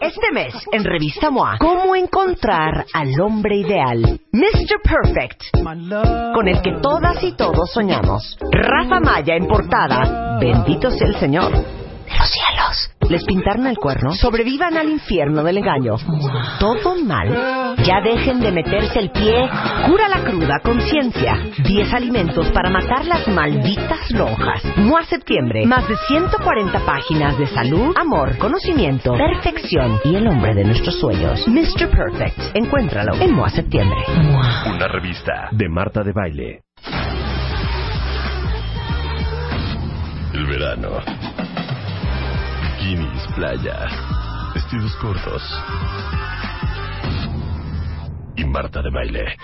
Este mes, en Revista MOA, ¿cómo encontrar al hombre ideal? Mr. Perfect, con el que todas y todos soñamos. Rafa Maya en portada. Bendito sea el Señor. Los cielos. Les pintaron el cuerno. Sobrevivan al infierno del engaño. Todo mal. Ya dejen de meterse el pie. Cura la cruda conciencia. 10 alimentos para matar las malditas lonjas. MOA Septiembre. Más de 140 páginas de salud, amor, conocimiento, perfección y el hombre de nuestros sueños. Mr. Perfect. Encuéntralo en MOA Septiembre. Una revista de Marta de Baile. El verano. Bikinis, playa, vestidos cortos. Y Marta de Baile.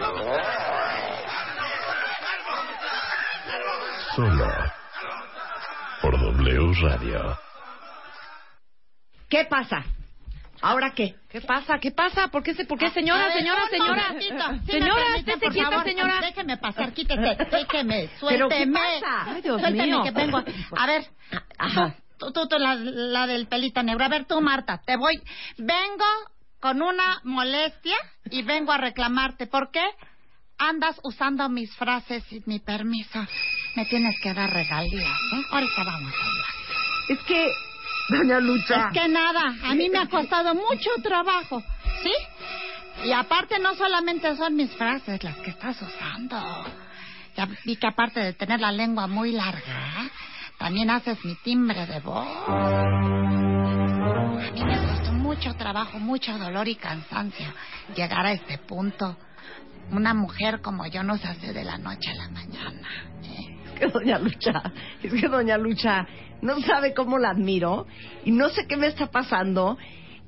Solo por W Radio. ¿Qué pasa? ¿Ahora qué? ¿Qué pasa? ¿Qué pasa? ¿Por qué, se, por qué señora, ver, señora, señora? señora, estése por quieta, favor. señora. Déjeme pasar, quítese, déjeme, ¿Pero qué suélteme. pasa? Ay, Dios suélteme mío. que vengo. A ver, Ajá. Tú, tú, tú, la, la del pelito negro. A ver, tú, Marta, te voy. Vengo con una molestia y vengo a reclamarte. ¿Por qué? Andas usando mis frases sin mi permiso. Me tienes que dar regalías, ¿eh? Ahorita vamos a hablar. Es que, doña Lucha... Es que nada, a mí me ha costado mucho trabajo, ¿sí? Y aparte no solamente son mis frases las que estás usando. Ya vi que aparte de tener la lengua muy larga, también haces mi timbre de voz. A mí me costó mucho trabajo, mucho dolor y cansancio llegar a este punto. Una mujer como yo no se hace de la noche a la mañana. ¿eh? Es que doña Lucha, es que doña Lucha no sabe cómo la admiro y no sé qué me está pasando.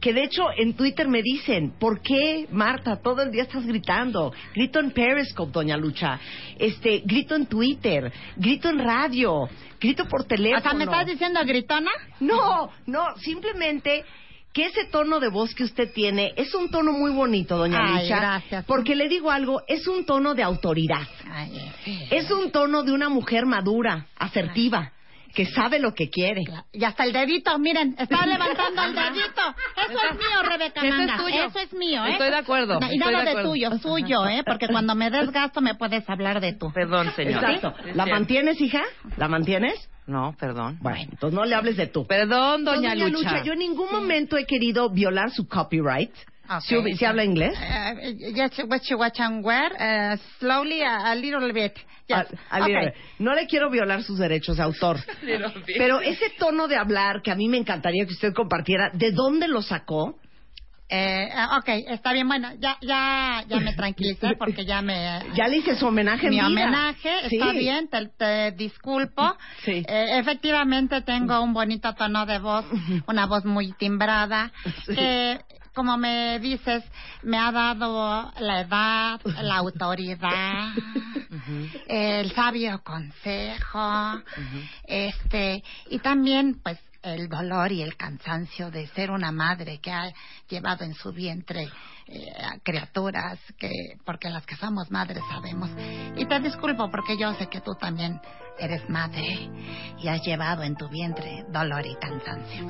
Que de hecho en Twitter me dicen, ¿por qué Marta todo el día estás gritando? Grito en Periscope, doña Lucha. Este, grito en Twitter, grito en radio, grito por teléfono. Sea, ¿me estás diciendo gritona? No, no, simplemente que ese tono de voz que usted tiene es un tono muy bonito, doña Ay, Lucha. gracias. Porque le digo algo, es un tono de autoridad. Ay, sí. Es un tono de una mujer madura, asertiva, que sabe lo que quiere. Y hasta el dedito, miren, está levantando el dedito. Eso es mío, Rebeca Eso es tuyo. Eso es mío, ¿eh? Estoy de acuerdo, Y nada de de, tuyo, suyo, ¿eh? Porque cuando me des gasto me puedes hablar de tú. Perdón, señora. Exacto. ¿La mantienes, hija? ¿La mantienes? No, perdón. Bueno, entonces no le hables de tú. Perdón, No, doña, Lucha. yo en ningún momento he querido violar su copyright. Ok. ¿Sí, ¿sí habla inglés? Uh, yes, what you watch and wear, uh, slowly, a, a little bit. Yes. A- a- Okay. No le quiero violar sus derechos de autor. Pero ese tono de hablar que a mí me encantaría que usted compartiera, ¿de dónde lo sacó? Eh, ah, ok, está bien, bueno, ya, ya, ya me tranquilicé porque ya me... Ya le hice su homenaje en mi vida. homenaje, está bien, te, te disculpo. Sí. Eh, efectivamente tengo un bonito tono de voz, una voz muy timbrada, Sí. que como me dices, me ha dado la edad, la autoridad, el sabio consejo, este, y también pues el dolor y el cansancio de ser una madre que ha llevado en su vientre eh, criaturas que porque las que somos madres sabemos. Y te disculpo porque yo sé que tú también eres madre y has llevado en tu vientre dolor y cansancio.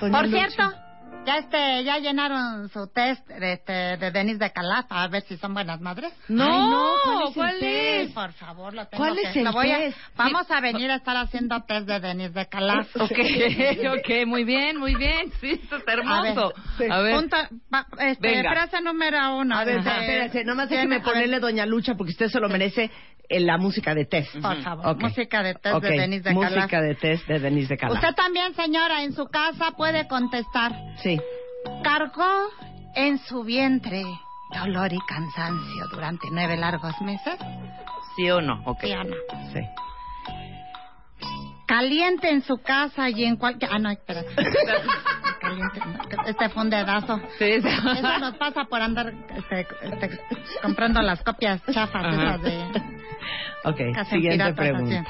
Por cierto ya este ya llenaron su test de, este, de Denis de Calafa a ver si son buenas madres No, Ay, no, ¿cuál es ¿cuál es? por favor, lo tengo ¿Cuál que... es el lo voy a- test? Vamos a venir a estar haciendo test de Denis de Calaf. Ok, ok, muy bien, muy bien. Sí, esto está hermoso. A ver, Punto, va- este, Venga. frase número uno. A ver, espérate, nomás déjeme a ponerle Doña Lucha porque usted se lo merece en la música de test. Por favor, Ok. música de test Ok, de Denis de Calaf. Música de test de Denis de Calaf. Usted también, señora, en su casa puede contestar. Sí. ¿Cargó en su vientre dolor y cansancio durante nueve largos meses? ¿Sí o no? Ok. Sí o no. Sí. Caliente en su casa y en cualquier... Ah, no, espera. Caliente, este fue un dedazo. sí, sí. Eso nos pasa por andar este, este, comprando las copias chafas esas de Ok, siguiente pregunta. así.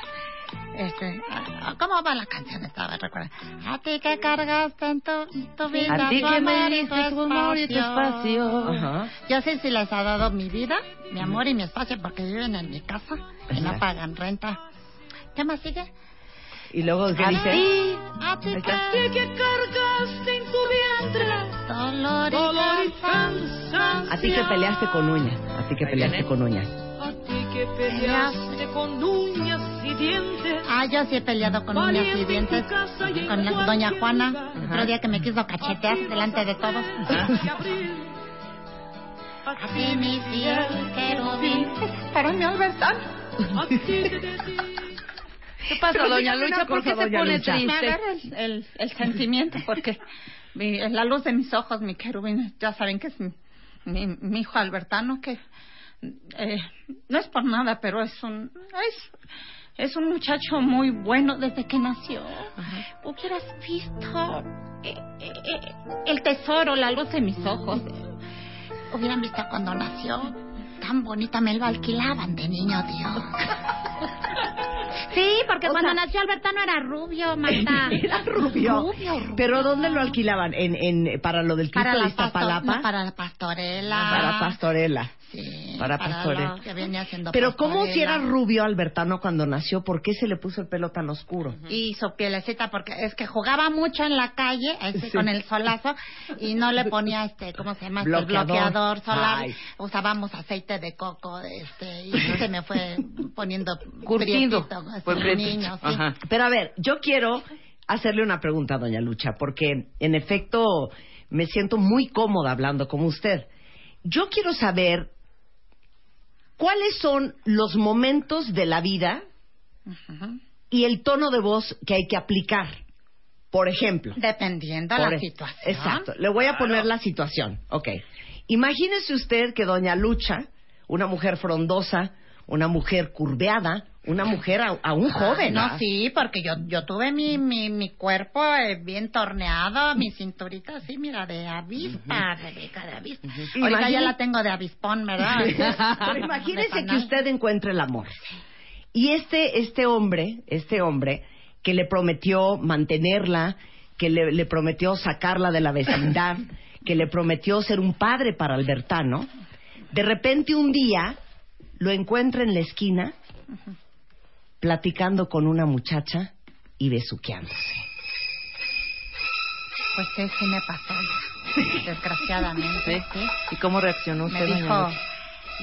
Este, ah, ¿Cómo va la canción? Estaba, recuerda. A ti que cargaste en tu, tu vida A ti tu que me amor y diste tu amor y tu espacio. Ajá. Yo sí, sí les ha dado mi vida, mi amor y mi espacio porque viven en mi casa y no pagan renta. ¿Qué más sigue? Y luego, ¿qué a dice? ti, a ti que, que cargaste en tu vientre dolor y cansancio. A ti que peleaste con uñas. A ti que peleaste con uñas. A ti que peleaste con uñas y dientes. Ah, yo sí he peleado con uñas y dientes con la doña Juana. El otro día que me quiso cachetear delante de todos. A ti mi fiel querubín. Para mi Albertán. ¿Qué pasa, doña Lucha? ¿Por qué se pone Lucha. Me triste? agarra el, el, el sentimiento porque mi- en la luz de mis ojos, mi querubín, ya saben que es mi, mi, mi hijo Albertano, que eh, no es por nada, pero es un es, es un muchacho muy bueno desde que nació. Hubieras visto eh, eh, eh, el tesoro, la luz de mis ojos. Hubieran visto cuando nació. Tan bonita me lo alquilaban de niño Dios. Sí, porque O cuando sea- nació Albertano era rubio, Marta. Era rubio. Rubio, rubio. ¿Pero dónde lo alquilaban? ¿En, en, ¿Para lo del Cristo para de la, Iztapalapa? no, para la pastorela. Para Pastorela. Sí, para Pastorela. lo que venía haciendo Pero ¿cómo si era rubio Albertano cuando nació? ¿Por qué se le puso el pelo tan oscuro? Y su pielecita, porque es que jugaba mucho en la calle este, Sí. con el solazo y no le ponía, este, ¿cómo se llama? Este, el Bloqueador. bloqueador solar. Ay. Usábamos aceite de coco este, y se me fue poniendo Curtido. este, niño, sí. Pero a ver, yo quiero hacerle una pregunta Doña Lucha, porque en efecto me siento muy cómoda hablando como usted. Yo quiero saber cuáles son los momentos de la vida y el tono de voz que hay que aplicar. Por ejemplo. Dependiendo de Por la e- situación. Exacto. Le voy a poner la situación. Ok. Imagínese usted que Doña Lucha, una mujer frondosa, una mujer curveada, una mujer a- aún joven. No, ¿ah? sí, porque yo, yo tuve mi, mi, mi cuerpo eh, bien torneado, mi cinturita así, mira, de avispa, Rebeca, de avispa. Ahorita Imagine- ya la tengo de avispón, ¿verdad? Pero imagínese que usted encuentre el amor. Y este, este hombre, este hombre que le prometió mantenerla, que le, le prometió sacarla de la vecindad, que le prometió ser un padre para Albertano, de repente un día lo encuentra en la esquina platicando con una muchacha y besuqueándose. Pues sí, sí me pasó, desgraciadamente. ¿sí? ¿Y cómo reaccionó Me usted, doña dijo,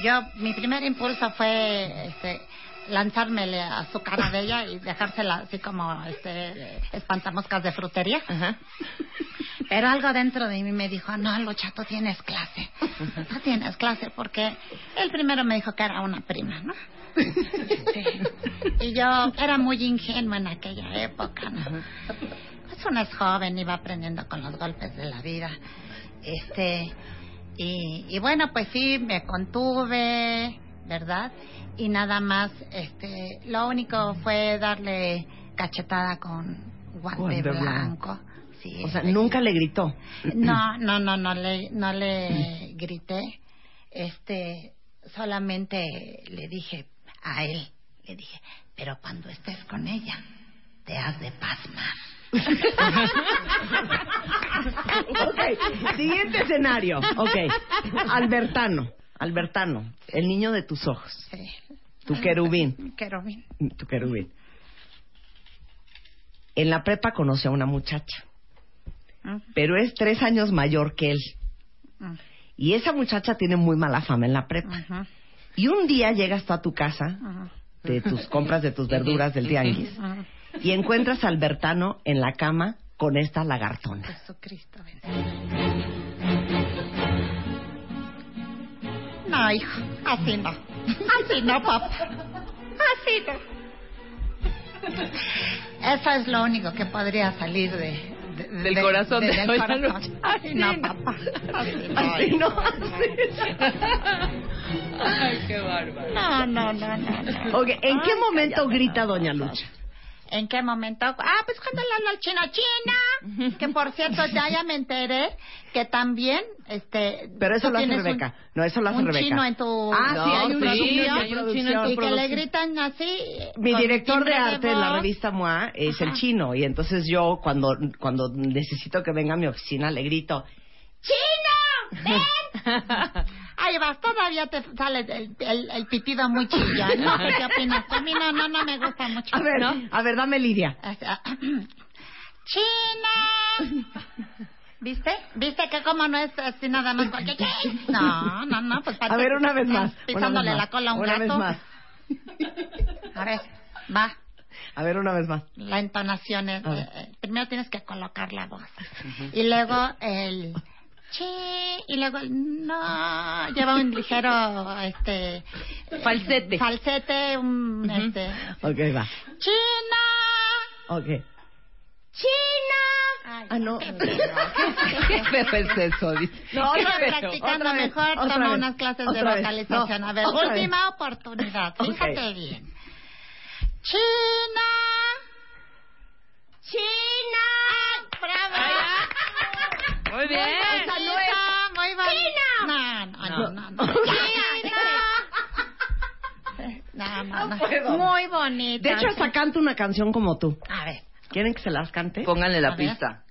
yo, mi primer impulso fue este, lanzármele a su cara de ella y dejársela así como este, espantamoscas de frutería. Ajá. Pero algo dentro de mí me dijo, no, Lucha, tú tienes clase. Tú tienes clase porque el primero me dijo que era una prima, ¿no? Sí. Y yo era muy ingenua en aquella época, ¿no? Pues uno es joven va aprendiendo con los golpes de la vida. Este, y, y bueno, pues sí, me contuve, ¿verdad? Y nada más, este, lo único fue darle cachetada con guante, Guante blanco. blanco. Sí, O sea, este, nunca le gritó. no, no, no, no le, no le grité. Este, solamente le dije a él, le dije, pero cuando estés con ella, te has de pasmar. ok, siguiente escenario. Ok, Albertano, Albertano, el niño de tus ojos, Sí. tu querubín, Querubín. tu querubín. En la prepa conoce a una muchacha, Mm, pero es tres años mayor que él. mm, Y esa muchacha tiene muy mala fama en la prepa. Y un día llegas tú a tu casa, de tus compras de tus verduras del tianguis, y encuentras a Albertano en la cama con esta lagartona. Jesucristo No, hijo, así no. Así no, papá. Así no. Eso es lo único que podría salir de... de- Del de- corazón de Doña corazón. Lucha. Así no, no. papá. Así no. Así no, así. Ay, qué bárbaro. No, no, no, no. no. Ok, ¿en qué momento grita Doña. Lucha? ¿En qué momento? Ah, pues cuando le al chino china. Que por cierto, ya, ya me enteré que también, este. Pero eso lo hace Rebeca. un- No, eso lo hace un Rebeca. chino en tu. Ah, sí, hay un sí, chino hay un chino en tu Y que le gritan así. Mi director de arte en la revista MOA es el chino y entonces yo cuando cuando necesito que venga a mi oficina le grito ¡Chino! ¡Ven! Ahí vas, todavía te sale el, el, el pitido muy chillón. ¿no? ¿Qué opinas? A mí no, no, no me gusta mucho. a ver ¿no? a ver dame Lidia ¡Chino! ¿Viste? ¿Viste que como no es así nada más? cualquier- No, no, no, pues A ver, una vez más. una Pisándole vez la cola a un Una gato. vez más. A ver, va. A ver, una vez más. La entonación es... Eh, eh, primero tienes que colocar la voz. Y luego el... Chi, y luego no, lleva un ligero, este... Falsete. Falsete, un, este... Ok, va. ¡China! Ok. ¡China! Ay, Ah, no. qué feo. ¿Qué feo es eso? No, otra vez, practicando otra mejor, otra toma vez, unas clases de vocalización. No, a ver, otra vez. última oportunidad. Fíjate bien. China. China. ¡Bravo! Muy bien. Muy bonita, muy bonita. No, no, no, no. No, no, no. puedo. Muy bonita. De hecho, hasta canto una canción como tú. A ver. ¿Quieren que se las cante? Pónganle la A ver. pista.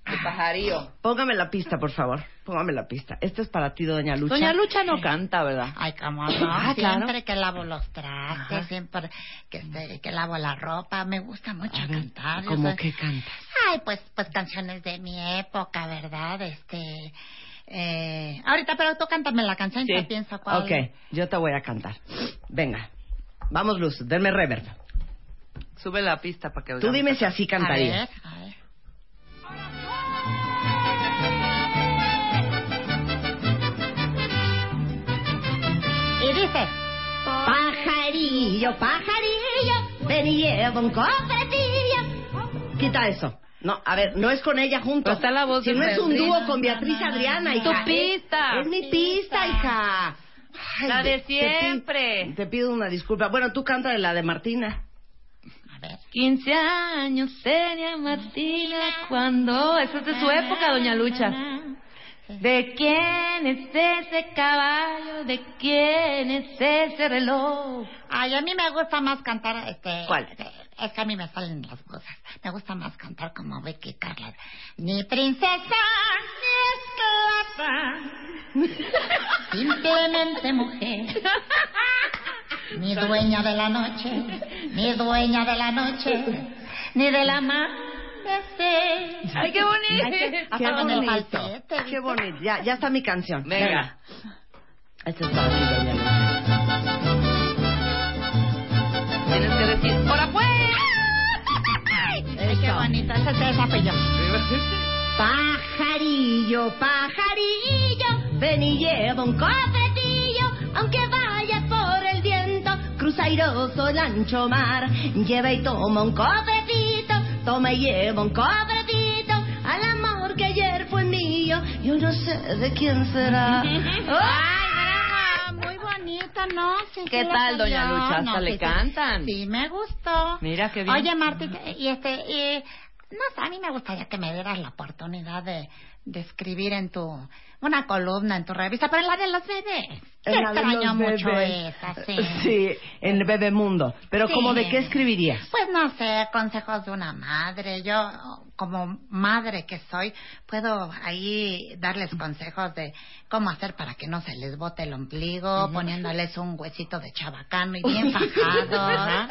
Póngame la pista, por favor. Póngame la pista. Esto es para ti, Doña Lucha. Doña Lucha no canta, ¿verdad? Ay, cómo no. Ah, claro. siempre que lavo los trastes, Ajá. siempre que, este, que lavo la ropa, me gusta mucho A ver, cantar. ¿Cómo que cantas? Ay, pues, pues canciones de mi época, ¿verdad? Este, eh, ahorita, pero tú cántame la canción y yo pienso cuál. Ok, yo te voy a cantar. Venga. Vamos, Luz, denme reverb. Sube la pista para que Tú dime si así A cantaría. ver, a ver. Pajarillo, pajarillo, ven y lleva un cofretillo. Quita eso. No, a ver, no es con ella junto. Está la voz Si no es un dúo con Beatriz Adriana, Tu hija. pista. Es mi pista, hija. Ay, La de te- te pi- siempre. Te, pido una disculpa. Bueno, tú canta de la de Martina. a ver. 15 años tenía Martina cuando... Eso es de su época, Doña Lucha. ¿De quién es ese caballo? ¿De quién es ese reloj? Ay, a mí me gusta más cantar, este... ¿Cuál? este, Es que a mí me salen las cosas. Me gusta más cantar como Becky Carla. Ni princesa, ni esclava. Simplemente mujer. Ni dueña de la noche, ni dueña de la noche, ni de la ¡Ay, qué bonito! Qué bonito. Qué bonito. Ya, ya está mi canción. Venga. Esta es para. Tienes que decir, ¡Hora pues! Ay, qué bonito. Ese es. Pajarillo, pajarillo, ven y lleva un cofretillo, aunque vaya por el viento, cruza airoso el ancho mar, lleva y toma un cofrecito, y lleva un cofrecito, al amor que ayer fue mío, yo no sé de quién será. Ay, bonita, ¿no? Sí, ¿Qué sí tal, doña. Lucha? Hasta No, le sí. cantan. Sí, me gustó. Mira qué bien. Oye, Marta, y este, y, no sé, a mí me gustaría que me dieras la oportunidad de, de escribir en tu, una columna en tu revista, pero en la de los bebés. Te extraño mucho bebés. esa, sí. Sí, en Bebemundo. Pero Sí. ¿cómo de qué escribirías? Pues no sé, consejos de una madre. Yo, como madre que soy, puedo ahí darles consejos de cómo hacer para que no se les bote el ombligo, poniéndoles un huesito de chabacano y bien fajado.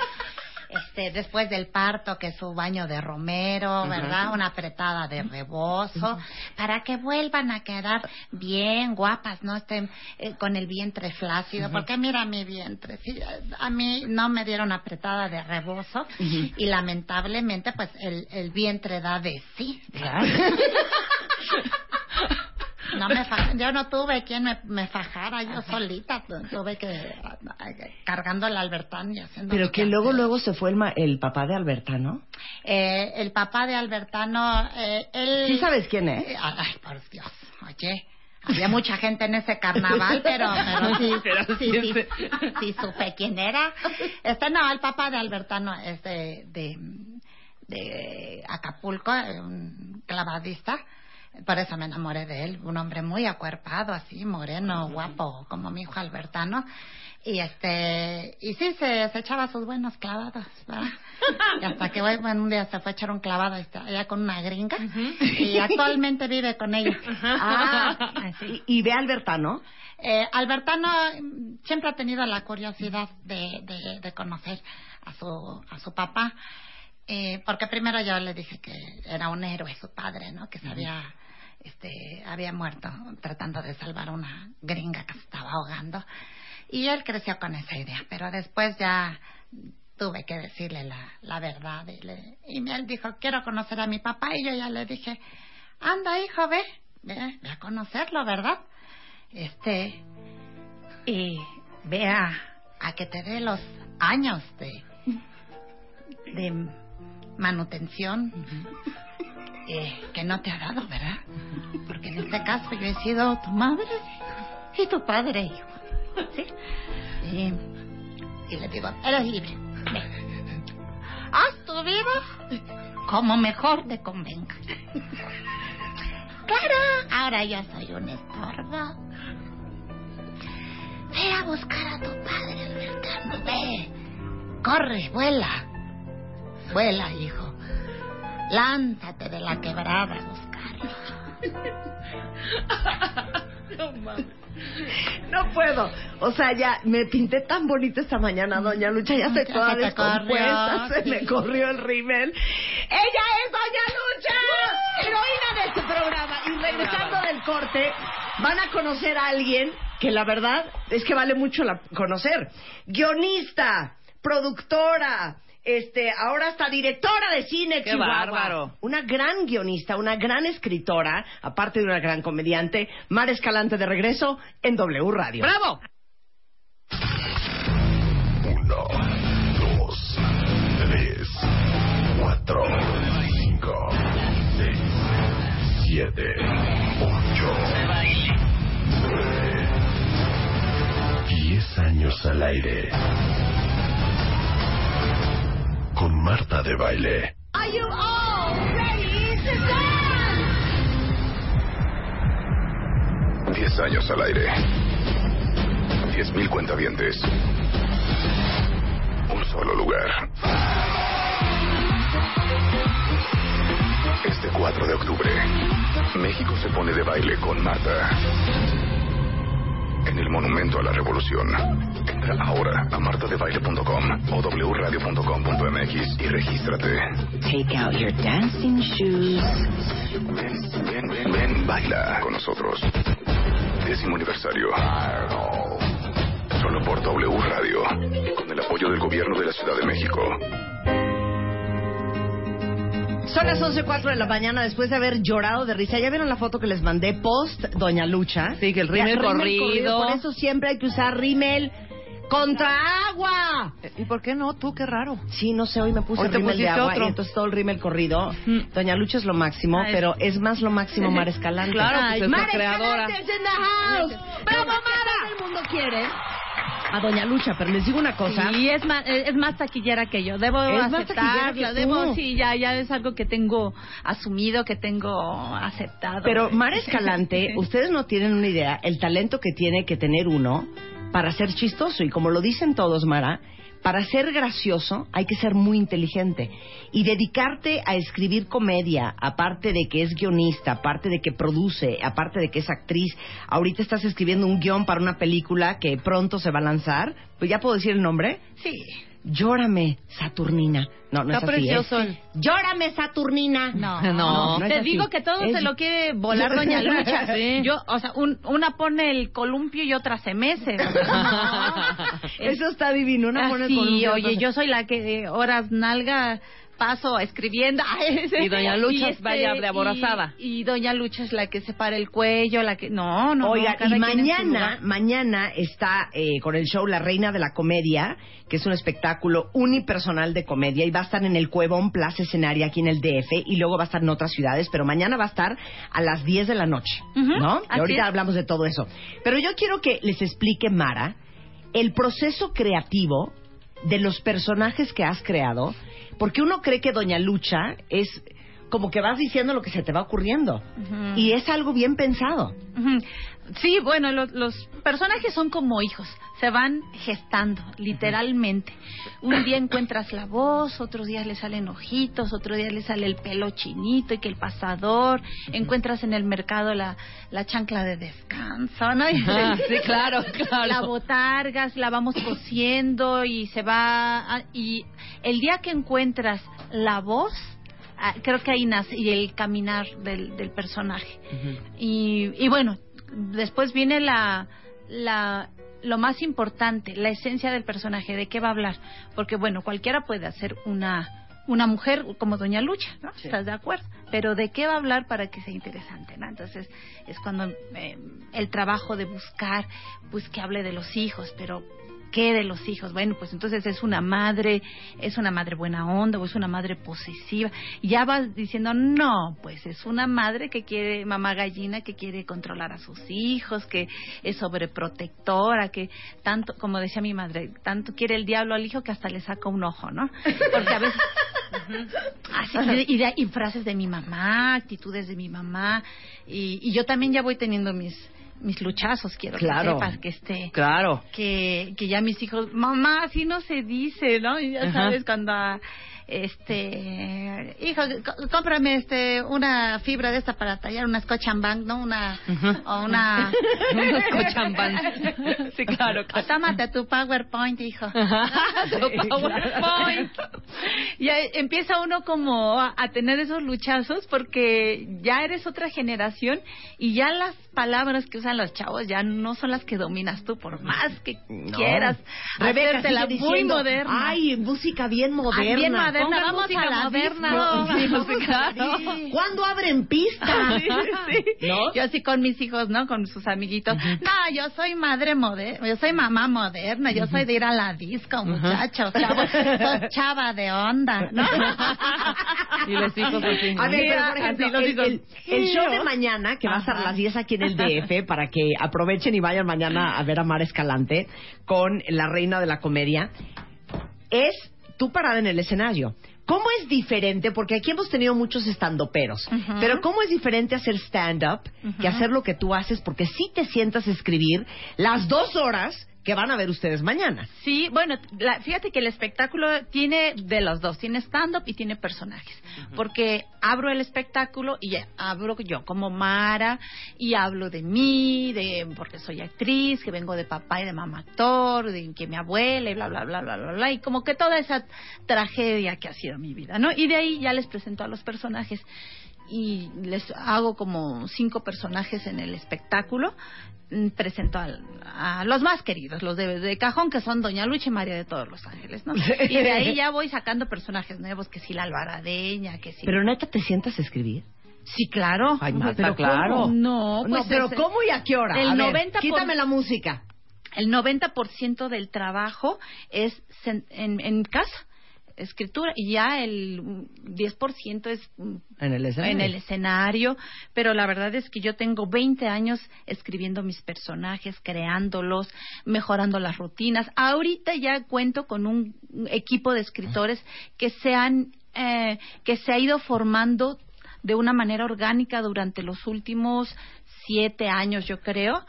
Este, después del parto, que es su baño de romero, ¿verdad? Una apretada de rebozo, para que vuelvan a quedar bien guapas, no estén eh, con el vientre flácido, porque mira mi vientre, sí, a mí no me dieron apretada de rebozo y lamentablemente pues el, el vientre da de sí. No me fa- yo no tuve quien me, me fajara, yo solita tu- tuve que cargando el Albertán y haciendo Pero que luego, luego se fue el, ma- el papá de Albertano. Eh, el papá de Albertano, eh, él... ¿Sí sabes quién es? Eh, Ay, por Dios, oye, había mucha gente en ese carnaval, pero, pero sí, Pero sí, sí, supe quién era. Este, no, el papá de Albertano es de, de, de Acapulco, un clavadista. Por eso me enamoré de él, un hombre muy acuerpado, así, moreno, guapo, como mi hijo Albertano. Y este, y sí, se, se echaba sus buenos clavados, ¿verdad? Y hasta que bueno, un día se fue a echar un clavado este, allá con una gringa. Y actualmente vive con ella. Ah, y, y ve a Albertano. Eh, Albertano siempre ha tenido la curiosidad de, de, de conocer a su, a su papá, eh, porque primero yo le dije que era un héroe su padre, ¿no? Que sabía este, había muerto tratando de salvar a una gringa que se estaba ahogando. Y él creció con esa idea, pero después ya tuve que decirle la, verdad. Y, le- y él dijo, quiero conocer a mi papá. Y yo ya le dije, anda, hijo, ve, ve, ve a conocerlo, ¿verdad? Este, y vea a que te dé los años de, de manutención eh, que no te ha dado, ¿verdad? Porque en este caso yo he sido tu madre y tu padre, hijo. ¿Sí? Y, le digo, eres libre. Haz tu vida como mejor te convenga. Claro, ahora yo soy un estorbo. Ve a buscar a tu padre, Albertano, ve. Corre, vuela. Vuela, hijo. Lánzate de la quebrada a buscarlo. No puedo. O sea, ya me pinté tan bonito esta mañana, doña Lucha, ya toda se te descompuesta, se me corrió el rímel. ¡Ella es doña Lucha! Heroína de este programa. Y regresando del corte, van a conocer a alguien que la verdad es que vale mucho la conocer. Guionista, productora, este, ahora hasta directora de cine, ¡Qué Chihuahua. bárbaro! Una gran guionista, una gran escritora, aparte de una gran comediante, Mar Escalante de regreso en W Radio. ¡Bravo! Uno, dos, tres, cuatro, cinco, seis, siete, ocho, nueve, diez años al aire. Marta de Baile. Are you all ready to dance? Diez años al aire. Diez mil cuentavientes. Un solo lugar. Este 4 de octubre, México se pone de baile con Marta. En el Monumento a la Revolución. Entra ahora a martadebaile.com o wradio.com.mx y regístrate. Take out your dancing shoes. Ven, ven, ven, ven, baila con nosotros. Décimo aniversario. Solo por W Radio. Con el apoyo del gobierno de la Ciudad de México. Son las 11.04 de la mañana después de haber llorado de risa. ¿Ya vieron la foto que les mandé post Doña Lucha? Sí, que el rímel corrido. Por eso siempre hay que usar rímel contra agua. ¿Y por qué no? Tú, qué raro. Sí, no sé, hoy me puse Hoy rímel de agua otro. y entonces todo el rímel corrido. Mm. Doña Lucha es lo máximo, es- pero es más lo máximo Mar Escalante. Claro, pues es la Mar creadora. Escalante is in the house. Todo el mundo quiere a Doña Lucha, pero les digo una cosa. Sí, es más, es más taquillera que yo. Debo Es aceptarlo. Debo, sí, ya, ya es algo que tengo asumido, que tengo aceptado. Pero Mar Escalante, ustedes no tienen una idea el talento que tiene que tener uno para ser chistoso. Y como lo dicen todos, Mara, para ser gracioso hay que ser muy inteligente. Y dedicarte a escribir comedia, aparte de que es guionista, aparte de que produce, aparte de que es actriz. Ahorita estás escribiendo un guion para una película que pronto se va a lanzar. Pues ya puedo decir el nombre. Sí. Llórame, Saturnina. No, no Está es así, precioso el- Llórame, Saturnina. No, No, no es Te digo que todo Es- se lo quiere volar Doña Lucha. Sí. Yo, o sea, un- una pone el columpio y otra se mece. Eso está divino. Una pone Así, con un- oye, yo soy la que eh, horas nalga paso escribiendo. Y Doña Lucha este, vaya de aborazada. Y, y Doña Lucha es la que se para el cuello, la que... No, no, Oiga, no, y mañana, mañana está eh, con el show La Reina de la Comedia, que es un espectáculo unipersonal de comedia y va a estar en el Cuevón Plaza Escenaria aquí en el DF y luego va a estar en otras ciudades, pero mañana va a estar a las 10 de la noche, ¿no? Y ahorita es. hablamos de todo eso. Pero yo quiero que les explique, Mara, el proceso creativo de los personajes que has creado, porque uno cree que Doña Lucha es como que vas diciendo lo que se te va ocurriendo. Y es algo bien pensado. Ujú. Sí, bueno, los, los personajes son como hijos, se van gestando, literalmente. Un día encuentras la voz, otros días le salen ojitos, otro día le sale el pelo chinito y que el pasador, encuentras en el mercado la, la chancla de descanso, ¿no? Ah, sí, claro, claro. La botargas, la vamos cosiendo y se va... a- y el día que encuentras la voz, ah, creo que ahí nace y el caminar del, del personaje. y, y bueno, después viene la, la, lo más importante, la esencia del personaje, de qué va a hablar. Porque bueno, cualquiera puede hacer una una mujer como Doña Lucha, ¿no? ¿Estás de acuerdo? Pero ¿de qué va a hablar para que sea interesante, ¿no? Entonces es cuando eh, el trabajo de buscar, pues que hable de los hijos, pero ¿qué de los hijos? Bueno, pues entonces es una madre, es una madre buena onda o es una madre posesiva. Y ya vas diciendo, no, pues es una madre que quiere, mamá gallina, que quiere controlar a sus hijos, que es sobreprotectora, que tanto, como decía mi madre, tanto quiere el diablo al hijo que hasta le saca un ojo, ¿no? Porque a veces... Así, y, de- y frases de mi mamá, actitudes de mi mamá. Y, y yo también ya voy teniendo mis mis luchazos, quiero Claro. que sepas que este Claro. que, que ya mis hijos, mamá, así no se dice, ¿no? Y ya Ajá. sabes cuando ah, este, hijo, cómprame este una fibra de esta para tallar una scotch and bang, ¿no? Una o una Unos cochambans. Sí, claro, claro. tómate tu PowerPoint, hijo. Tu PowerPoint. Ya empieza uno como a, a tener esos luchazos porque ya eres otra generación y ya las palabras que usan los chavos ya no son las que dominas tú por más que No. quieras Rebeca sigue muy diciendo, moderna. Ay, música bien moderna. Bien moderna, vamos música a la moderna. Sí, claro. ¿Cuándo abren pista? Sí, sí. ¿No? Yo así con mis hijos, ¿no? Con sus amiguitos. No, yo soy madre moderna, yo soy mamá moderna, yo soy de ir a la disco, muchachos, chava de onda, ¿no? Y los hijos así. A ver, pero por ejemplo, el, hijos. el- el show de mañana, que va a estar a las 10 aquí en el DF, para que aprovechen y vayan mañana a ver a Mar Escalante con la reina de la comedia, es tú parada en el escenario. ¿Cómo es diferente? Porque aquí hemos tenido muchos estandoperos, Ujú. pero ¿cómo es diferente hacer stand-up que hacer lo que tú haces? Porque si te sientas a escribir las dos horas que van a ver ustedes mañana. Sí, bueno, la- fíjate que el espectáculo tiene de los dos, tiene stand-up y tiene personajes, porque abro el espectáculo y abro yo como Mara y hablo de mí, de porque soy actriz, que vengo de papá y de mamá actor, de que mi abuela y bla bla bla bla bla bla y como que toda esa tragedia que ha sido mi vida, ¿no? Y de ahí ya les presento a los personajes y les hago como cinco personajes en el espectáculo. Mm, Presento al- a, los más queridos, los de, de cajón, que son Doña Lucha y María de todos los Ángeles, ¿no? Y de ahí ya voy sacando personajes nuevos, que si la Alvaradeña, que si... Pero neta, ¿te sientas a escribir? sí, claro. Ay, Pues, ma, pero claro. ¿cómo? No, pues no, pero es- ¿cómo y a qué hora? el A ver, 90 por- Quítame la música. El 90% del trabajo es en, en casa, escritura, y ya el mm, 10% es mm, En el escenario. en el escenario, pero la verdad es que yo tengo 20 años escribiendo mis personajes, creándolos, mejorando las rutinas. Ahorita ya cuento con un equipo de escritores que se han eh, que se ha ido formando de una manera orgánica durante los últimos siete años, yo creo,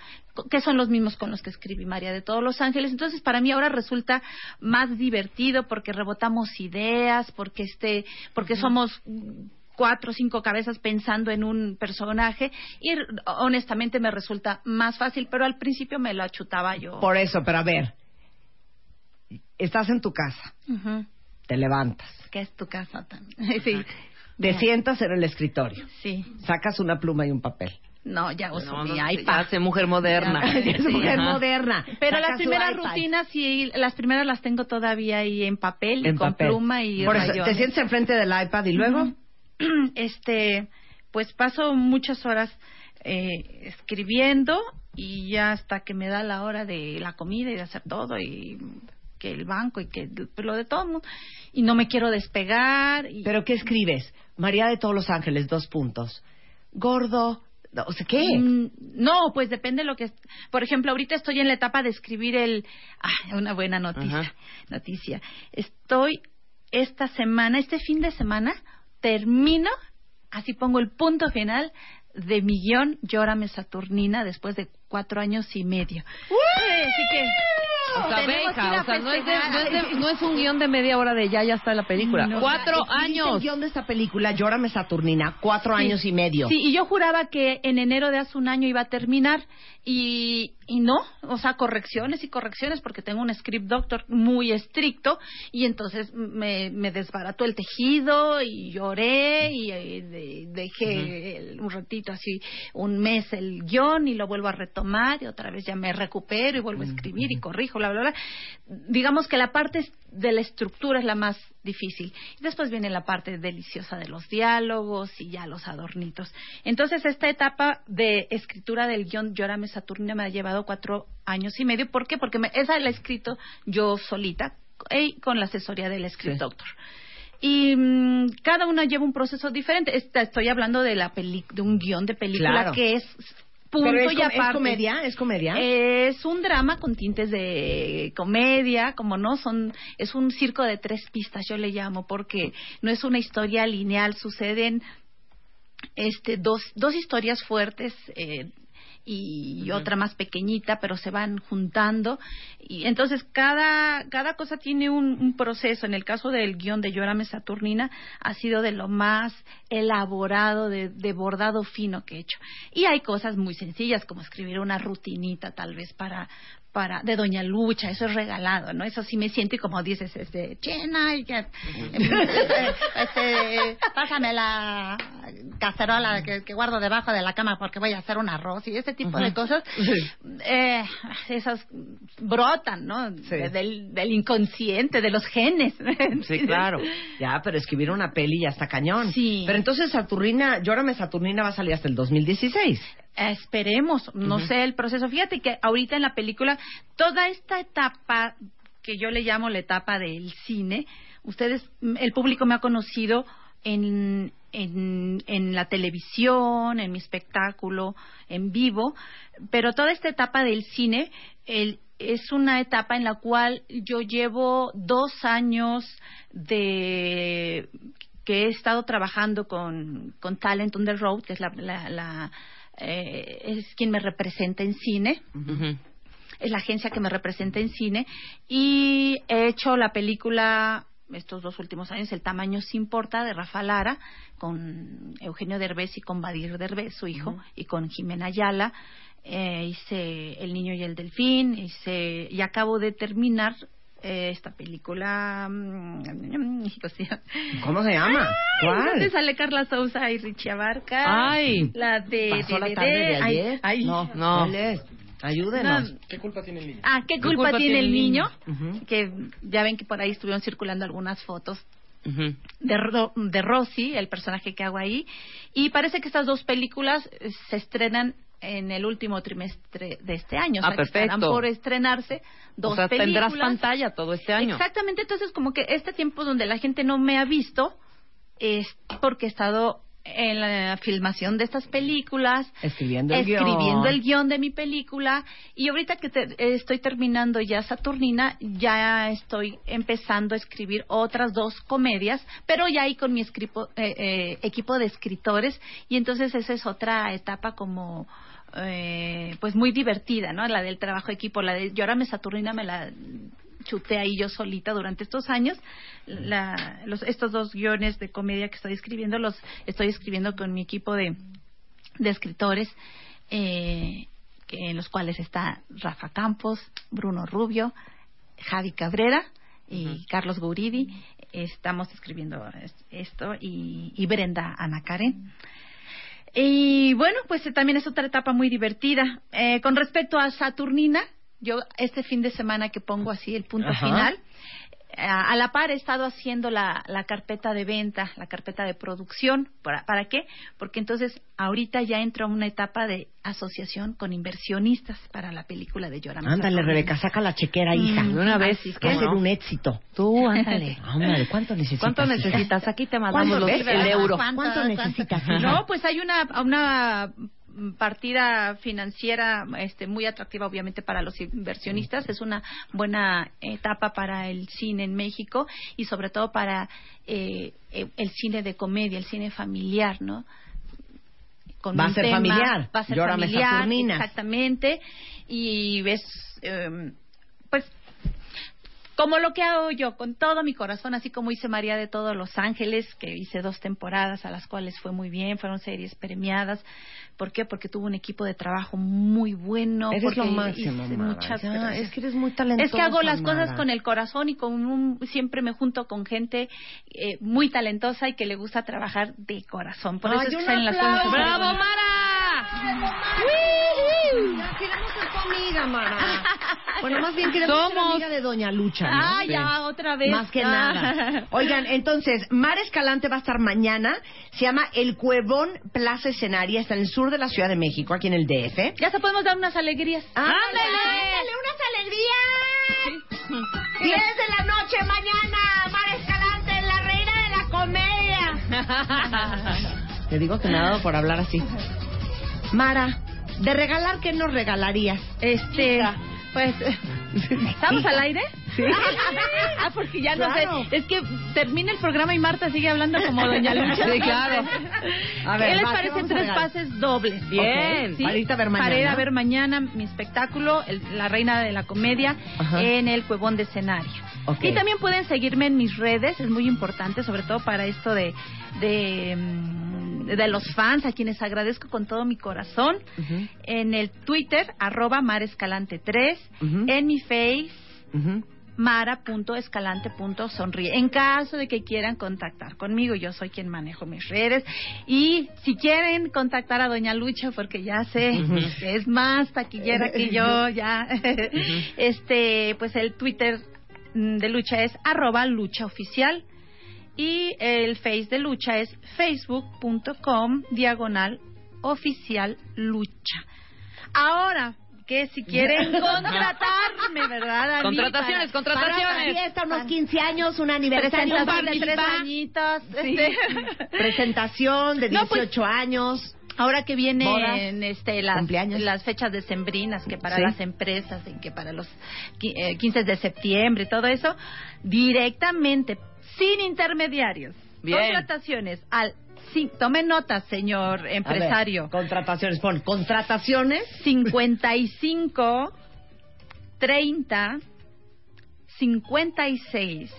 que son los mismos con los que escribí María de todos los Ángeles. Entonces, para mí ahora resulta más divertido porque rebotamos ideas, porque este, porque somos cuatro o cinco cabezas pensando en un personaje y honestamente me resulta más fácil, pero al principio me lo achutaba yo. Por eso, pero a ver. Estás en tu casa, te levantas, Que es tu casa también. sí, te sientas en el escritorio, sí. sacas una pluma y un papel. No, ya uso No, mi no, iPad. ya hace mujer moderna. Ya, es sí, mujer ajá. moderna. Pero Saca las primeras rutinas sí, las primeras las tengo todavía ahí en papel, y en con papel. pluma y Por eso, te rayones. sientes enfrente del iPad y luego. este, pues paso muchas horas eh, escribiendo y ya hasta que me da la hora de la comida y de hacer todo y que el banco y que lo de todo mundo. y no me quiero despegar y ¿Pero qué escribes? María de todos los ángeles, dos puntos. Gordo. no, O sea, ¿qué? Mm, No, pues depende lo que... Por ejemplo, ahorita estoy en la etapa de escribir el... Ah, una buena noticia. Ajá. Noticia. Estoy esta semana, este fin de semana, termino, así pongo el punto final de mi guion Llórame Saturnina después de cuatro años y medio. Sí, Así que O sea, Tenemos que ir beca, a o sea, no es, de- no, es de- no es un guion de media hora de ya, ya está la película. No. Cuatro Escribiste años. el guion de esta película, Llórame Saturnina, cuatro Sí. años y medio. Sí, y yo juraba que en enero de hace un año iba a terminar y, y no, o sea, correcciones y correcciones porque tengo un script doctor muy estricto y entonces me, me desbarató el tejido y lloré y eh, de- dejé el- un ratito así, un mes el guion y lo vuelvo a retomar y otra vez ya me recupero y vuelvo a escribir y corrijo, bla, bla, bla. Digamos que la parte de la estructura es la más difícil. Y después viene la parte deliciosa de los diálogos y ya los adornitos. Entonces, esta etapa de escritura del guion Llórame Saturnina me ha llevado cuatro años y medio. ¿Por qué? Porque me- esa la he escrito yo solita eh, con la asesoría del script Sí. doctor. Y mm, cada una lleva un proceso diferente. Esta- estoy hablando de la peli de un guion de película Claro. que es punto Pero es, y com- es aparte. comedia, es comedia. Es un drama con tintes de comedia, como no, son es un circo de tres pistas, yo le llamo, porque no es una historia lineal, suceden este dos dos historias fuertes eh, y otra más pequeñita, pero se van juntando y entonces cada cada cosa tiene un, un proceso. En el caso del guion de Llórame Saturnina ha sido de lo más elaborado, de, de bordado fino que he hecho. Y hay cosas muy sencillas como escribir una rutinita tal vez para para de Doña Lucha, eso es regalado, ¿no? Eso sí me siento y como dices, este, chena, y que, este, pásame la cacerola que, que guardo debajo de la cama porque voy a hacer un arroz y ese tipo de cosas, eh, esas brotan, ¿no? De- del, del inconsciente, de los genes. Sí, claro. Ya, pero escribir una peli ya está cañón. Sí. Pero entonces Saturnina, Llórame Saturnina va a salir hasta el 2016. Esperemos, no sé el proceso. Fíjate que ahorita en la película, toda esta etapa que yo le llamo la etapa del cine, ustedes, el público me ha conocido en, en, en la televisión, en mi espectáculo, en vivo, pero toda esta etapa del cine el- es una etapa en la cual yo llevo dos años de que he estado trabajando con, con Talent on the Road, que es la, la- la, eh, es quien me representa en cine, es la agencia que me representa en cine, y he hecho la película estos dos últimos años, El tamaño se importa, de Rafa Lara, con Eugenio Derbez y con Badir Derbez, su hijo, y con Jimena Ayala. Eh, hice El niño y el delfín, hice, y acabo de terminar eh, esta película. mm, ¿Cómo se llama? Ay, ¿Dónde ¿Cuál? sale Carla Sousa y Richie Abarca? Ay. La de... ¿Pasó de- la de- tarde de ay, ayer? ay. no, no. ¿Cuál es? Ayúdenos. No. ¿Qué culpa tiene el niño? Ah, ¿qué culpa, tiene el niño? Ujú. Que ya ven que por ahí estuvieron circulando algunas fotos Ujú. de, Ro- de Rosy, el personaje que hago ahí. Y parece que estas dos películas se estrenan en el último trimestre de este año. O Ah, sea, que estarán perfecto. por estrenarse dos o sea, películas. tendrás pantalla todo este año. Exactamente, entonces como que este tiempo donde la gente no me ha visto es porque he estado en la filmación de estas películas, Escribiendo el escribiendo guion. el guion de mi película y ahorita que te- estoy terminando ya Saturnina, ya estoy empezando a escribir otras dos comedias, pero ya ahí con mi escripo- eh, eh, equipo de escritores y entonces esa es otra etapa como eh, pues muy divertida, ¿no? La del trabajo equipo, la de yo ahora me Saturnina me la chuté ahí yo solita durante estos años. La- los, estos dos guiones de comedia que estoy escribiendo los estoy escribiendo con mi equipo de, de escritores, eh, que, en los cuales está Rafa Campos, Bruno Rubio, Javi Cabrera y Carlos Gouridi. Estamos escribiendo es- esto y, y Brenda Ana Karen. Y bueno, pues eh, también es otra etapa muy divertida. Eh, con respecto a Saturnina, yo este fin de semana que pongo así el punto Ajá. final, a la par he estado haciendo la, la carpeta de venta, la carpeta de producción. ¿Para, ¿Para qué? Porque entonces ahorita ya entro a una etapa de asociación con inversionistas para la película de Llorame. Ándale. Rebeca, saca la chequera, hija. Mm, de una vez. así Va a que- ser un éxito. Tú, ándale. Ándale, ¿cuánto necesitas? ¿Cuánto necesitas? Aquí te mandamos ¿Cuánto, los- el euro. ¿Cuánto, ¿Cuánto? necesitas? No, pues hay una, una partida financiera este, muy atractiva, obviamente, para los inversionistas. Es una buena etapa para el cine en México y, sobre todo, para eh, eh, el cine de comedia, el cine familiar, ¿no? Con Va a ser tema- familiar. Va a ser Llórame familiar, exactamente. Y ves, eh, pues como lo que hago yo, con todo mi corazón, así como hice María de todos los Ángeles, que hice dos temporadas, a las cuales fue muy bien, fueron series premiadas. ¿Por qué? Porque tuvo un equipo de trabajo muy bueno. Eres lo máximo, muchas Ya, gracias. es que eres muy talentosa, Es que hago las Mara. cosas con el corazón y con un, siempre me junto con gente eh, muy talentosa y que le gusta trabajar de corazón. Por Ay, eso es que salen las cosas. ¡Bravo, Mara! Ya queremos ser tu amiga, Mara. Bueno, más bien queremos ser Somos. amiga de Doña Lucha, ¿no? Ah, ya, otra vez. Más que Ah. nada. Oigan, entonces, Mar Escalante va a estar mañana. Se llama El Cuevón Plaza Escenaria. Está en el sur de la Ciudad de México, aquí en el DF. Ya se podemos dar unas alegrías. ¡Ándale! ¡Ándale! unas alegrías! 10 de la noche mañana, Mar Escalante, la reina de la comedia. Te digo que me ha dado por hablar así. Mara, de regalar, ¿qué nos regalarías? Este, pues, ¿estamos al aire? Sí. ah, porque ya no Claro. sé. Es que termina el programa y Marta sigue hablando como Doña Lucha. Sí, claro. A ver, ¿Qué les va, ¿qué parecen vamos a tres pases dobles? Bien. ¿Sí? Para irte a ver mañana. Para ir a ver mañana mi espectáculo, el- La Reina de la Comedia, Ajá. en el Cuevón de Escenario. Y también pueden seguirme en mis redes, es muy importante, sobre todo para esto de, de, mm, de los fans, a quienes agradezco con todo mi corazón. En el Twitter, arroba marescalante3, Ujú. en mi Face, ujú. mara.escalante.sonríe. En caso de que quieran contactar conmigo, yo soy quien manejo mis redes. Y si quieren contactar a Doña Lucha, porque ya sé que es más taquillera que yo, ya. este, pues el Twitter mm, de Lucha es arroba lucha oficial. Y el Face de Lucha es facebook.com diagonal oficial lucha. Ahora, que si quieren contratarme, ¿verdad? Dani? Contrataciones, Para- Para una contrataciones. fiesta, unos 15 años, un aniversario, un de tres añitos. Sí. este. Presentación de No, pues, 18 años. Ahora que vienen este, las, cumpleaños. las fechas decembrinas, que para Sí. las empresas y que para los eh, 15 de septiembre y todo eso, directamente, sin intermediarios. Bien. Contrataciones al... sí, tome nota, señor A ver, empresario. contrataciones, pon contrataciones. 55 30 56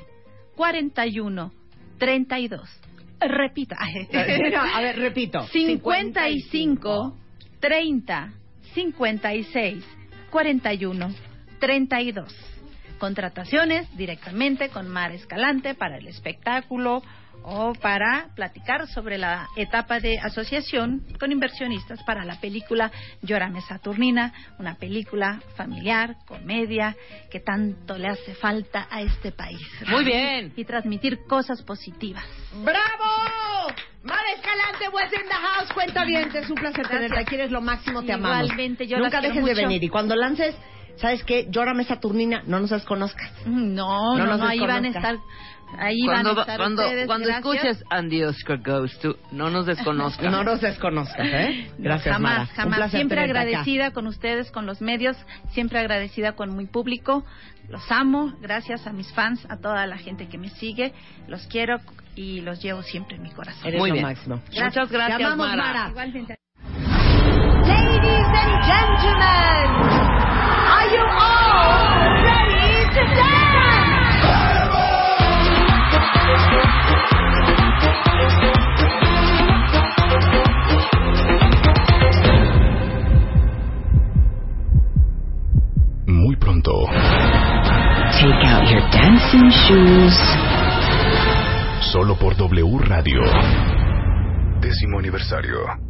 41 32. Repita. A ver, repito. 55 30 56 41 32. Contrataciones directamente con Mar Escalante para el espectáculo o para platicar sobre la etapa de asociación con inversionistas para la película Llórame Saturnina, una película familiar, comedia, que tanto le hace falta a este país. Muy bien. Y transmitir cosas positivas. ¡Bravo! Mar Escalante, was in the house. Cuenta bien, es un placer tenerte aquí. Eres lo máximo, te amamos. Igualmente, yo Nunca dejes de venir. Y cuando lances, ¿sabes qué? Llórame Saturnina, no nos desconozcas. No, No no, nos no, ahí van a estar. Ahí Cuando, van a estar cuando, ustedes. cuando gracias. escuches And the Oscar Goes to, no nos desconozcas. No nos desconozcas, ¿eh? Gracias, jamás, Mara. Jamás. Siempre acá. agradecida con ustedes, con los medios, siempre agradecida con mi público. Los amo, gracias a mis fans, a toda la gente que me sigue. Los quiero y los llevo siempre en mi corazón. Eres Muy lo bien. máximo. Muchas gracias, Te amamos, Mara. Mara. Igualmente. Ladies and gentlemen, are you all ready to dance? Muy pronto. Take out your dancing shoes. Solo por W Radio. Décimo aniversario.